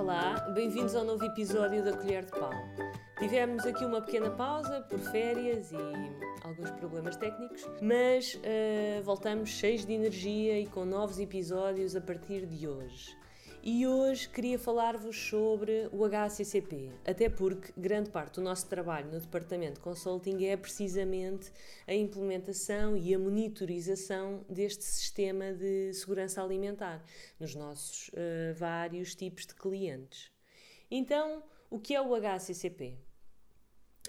Olá, bem-vindos ao novo episódio da Colher de Pau. Tivemos aqui uma pequena pausa por férias e alguns problemas técnicos, mas uh, voltamos cheios de energia e com novos episódios a partir de hoje. E hoje queria falar-vos sobre o HACCP, até porque grande parte do nosso trabalho no departamento de consulting é precisamente a implementação e a monitorização deste sistema de segurança alimentar nos nossos uh, vários tipos de clientes. Então, o que é o HACCP?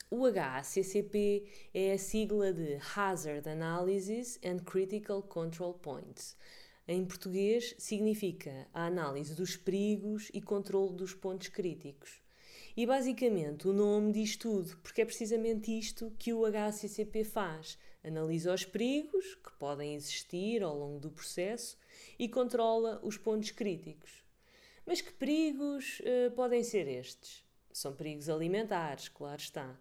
O HACCP é a sigla de Hazard Analysis and Critical Control Points em português, significa a análise dos perigos e controle dos pontos críticos. E basicamente o nome diz tudo, porque é precisamente isto que o HACCP faz. Analisa os perigos que podem existir ao longo do processo e controla os pontos críticos. Mas que perigos uh, podem ser estes? São perigos alimentares, claro está.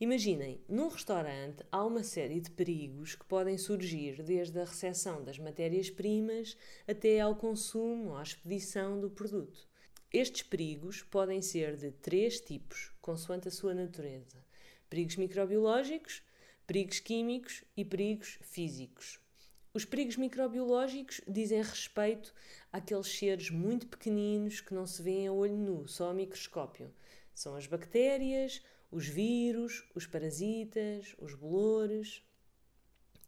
Imaginem, num restaurante há uma série de perigos que podem surgir desde a recepção das matérias-primas até ao consumo, à expedição do produto. Estes perigos podem ser de três tipos, consoante a sua natureza: perigos microbiológicos, perigos químicos e perigos físicos. Os perigos microbiológicos dizem respeito àqueles seres muito pequeninos que não se vêem a olho nu, só a microscópio. São as bactérias, os vírus, os parasitas, os bolores.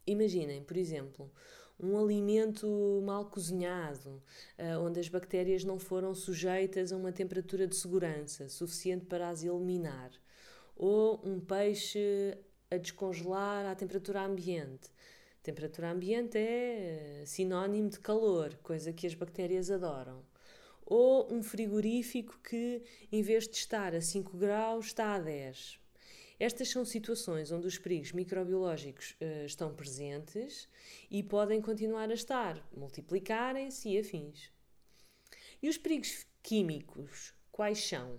Imaginem, por exemplo, um alimento mal cozinhado, eh, onde as bactérias não foram sujeitas a uma temperatura de segurança suficiente para as eliminar, ou um peixe a descongelar à temperatura ambiente. Temperatura ambiente é eh, sinónimo de calor, coisa que as bactérias adoram ou um frigorífico que, em vez de estar a 5 graus, está a 10. Estas são situações onde os perigos microbiológicos uh, estão presentes e podem continuar a estar, multiplicarem-se e afins. E os perigos químicos, quais são?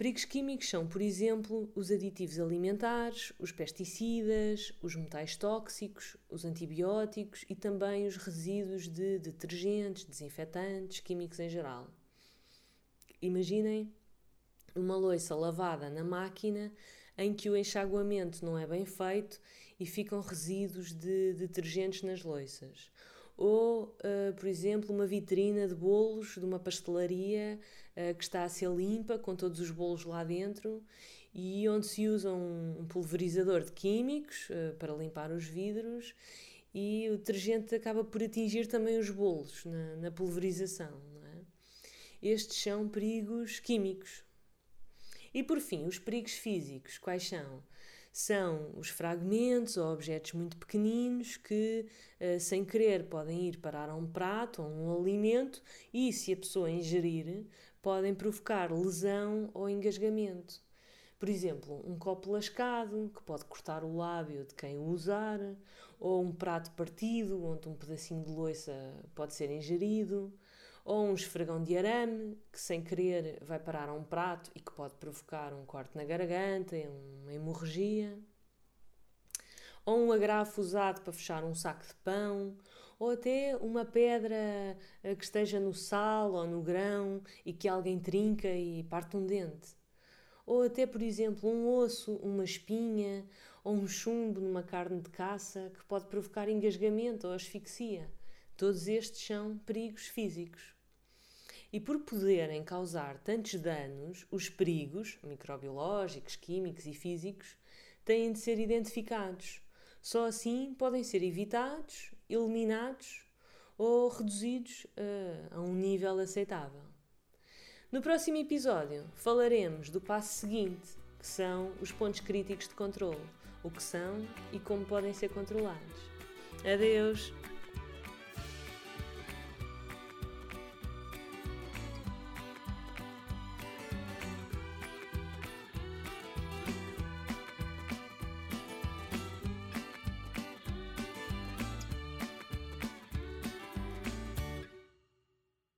Perigos químicos são, por exemplo, os aditivos alimentares, os pesticidas, os metais tóxicos, os antibióticos e também os resíduos de detergentes, desinfetantes, químicos em geral. Imaginem uma louça lavada na máquina em que o enxaguamento não é bem feito e ficam resíduos de detergentes nas louças ou, uh, por exemplo, uma vitrina de bolos de uma pastelaria uh, que está a ser limpa, com todos os bolos lá dentro, e onde se usa um, pulverizador de químicos uh, para limpar os vidros, e o detergente acaba por atingir também os bolos na, na pulverização. É? Estes são perigos químicos. E por fim, os perigos físicos, quais são? São os fragmentos ou objetos muito pequeninos que, eh, sem querer, podem ir parar a um prato ou um alimento e, se a pessoa ingerir, podem provocar lesão ou engasgamento. Por exemplo, um copo lascado, que pode cortar o lábio de quem o usar, ou um prato partido, onde um pedacinho de louça pode ser ingerido, ou um esfregão de arame que sem querer vai parar a um prato e que pode provocar um corte na garganta, uma hemorragia, ou um agrafo usado para fechar um saco de pão, ou até uma pedra eh, que esteja no sal ou no grão e que alguém trinca e parte um dente. Ou até, por exemplo, um osso, uma espinha ou um chumbo numa carne de caça que pode provocar engasgamento ou asfixia. Todos estes são perigos físicos. E por poderem causar tantos danos, os perigos microbiológicos, químicos e físicos têm de ser identificados. Só assim podem ser evitados, eliminados ou reduzidos uh, a um nível aceitável. No próximo episódio falaremos do passo seguinte, que são os pontos críticos de controle, o que são e como podem ser controlados. Adeus!